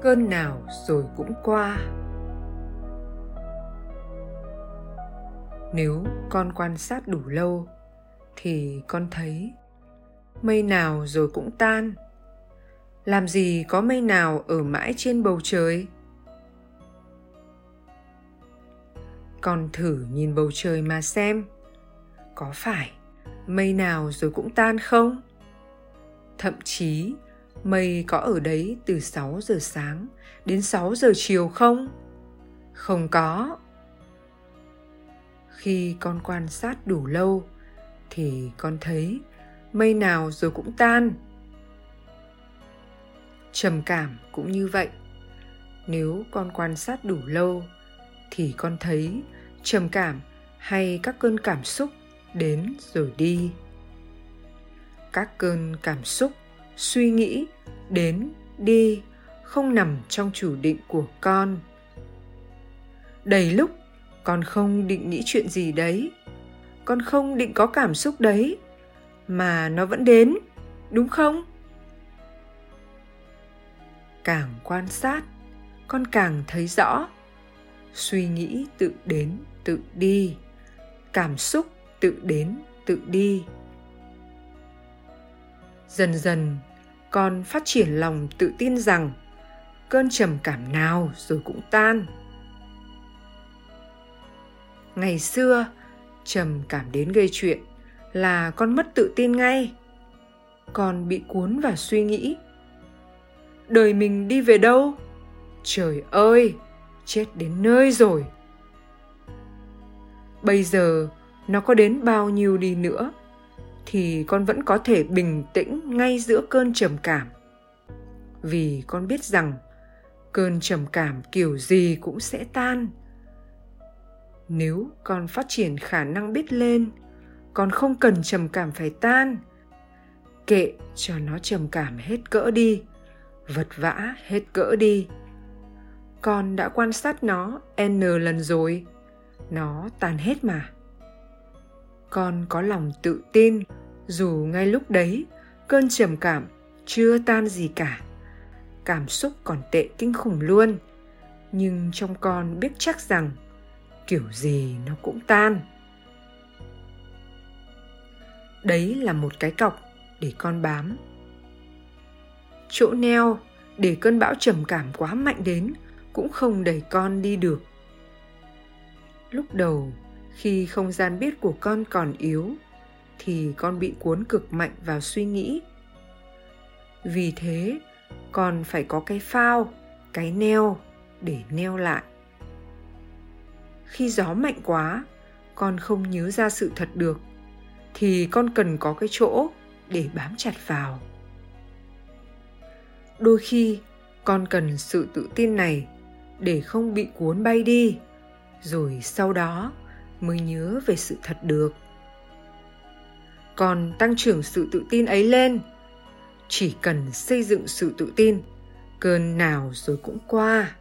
cơn nào rồi cũng qua. Nếu con quan sát đủ lâu, thì con thấy mây nào rồi cũng tan. Làm gì có mây nào ở mãi trên bầu trời? Con thử nhìn bầu trời mà xem, có phải mây nào rồi cũng tan không? Thậm chí mây có ở đấy từ 6 giờ sáng đến 6 giờ chiều không? Không có. Khi con quan sát đủ lâu thì con thấy mây nào rồi cũng tan. Trầm cảm cũng như vậy. Nếu con quan sát đủ lâu thì con thấy trầm cảm hay các cơn cảm xúc đến rồi đi. Các cơn cảm xúc suy nghĩ đến đi, không nằm trong chủ định của con. Đầy lúc con không định nghĩ chuyện gì đấy, con không định có cảm xúc đấy, mà nó vẫn đến, đúng không? Càng quan sát, con càng thấy rõ, suy nghĩ tự đến tự đi, cảm xúc tự đến tự đi. Dần dần con phát triển lòng tự tin rằng cơn trầm cảm nào rồi cũng tan. Ngày xưa, trầm cảm đến gây chuyện là con mất tự tin ngay. Con bị cuốn vào suy nghĩ. Đời mình đi về đâu? Trời ơi, chết đến nơi rồi. Bây giờ, nó có đến bao nhiêu đi nữa? Thì con vẫn có thể bình tĩnh ngay giữa cơn trầm cảm. Vì con biết rằng cơn trầm cảm kiểu gì cũng sẽ tan. Nếu con phát triển khả năng biết lên, con không cần trầm cảm phải tan. Kệ cho nó trầm cảm hết cỡ đi, vật vã hết cỡ đi. Con đã quan sát nó n lần rồi, nó tan hết mà. Con có lòng tự tin dù ngay lúc đấy, cơn trầm cảm chưa tan gì cả. Cảm xúc còn tệ kinh khủng luôn. Nhưng trong con biết chắc rằng, kiểu gì nó cũng tan. Đấy là một cái cọc để con bám. Chỗ neo để cơn bão trầm cảm quá mạnh đến cũng không đẩy con đi được. Lúc đầu, khi không gian biết của con còn yếu thì con bị cuốn cực mạnh vào suy nghĩ. Vì thế, con phải có cái phao, cái neo để neo lại. Khi gió mạnh quá, con không nhớ ra sự thật được, thì con cần có cái chỗ để bám chặt vào. Đôi khi, con cần sự tự tin này để không bị cuốn bay đi, rồi sau đó mới nhớ về sự thật được còn tăng trưởng sự tự tin ấy lên. Chỉ cần xây dựng sự tự tin, cơn nào rồi cũng qua.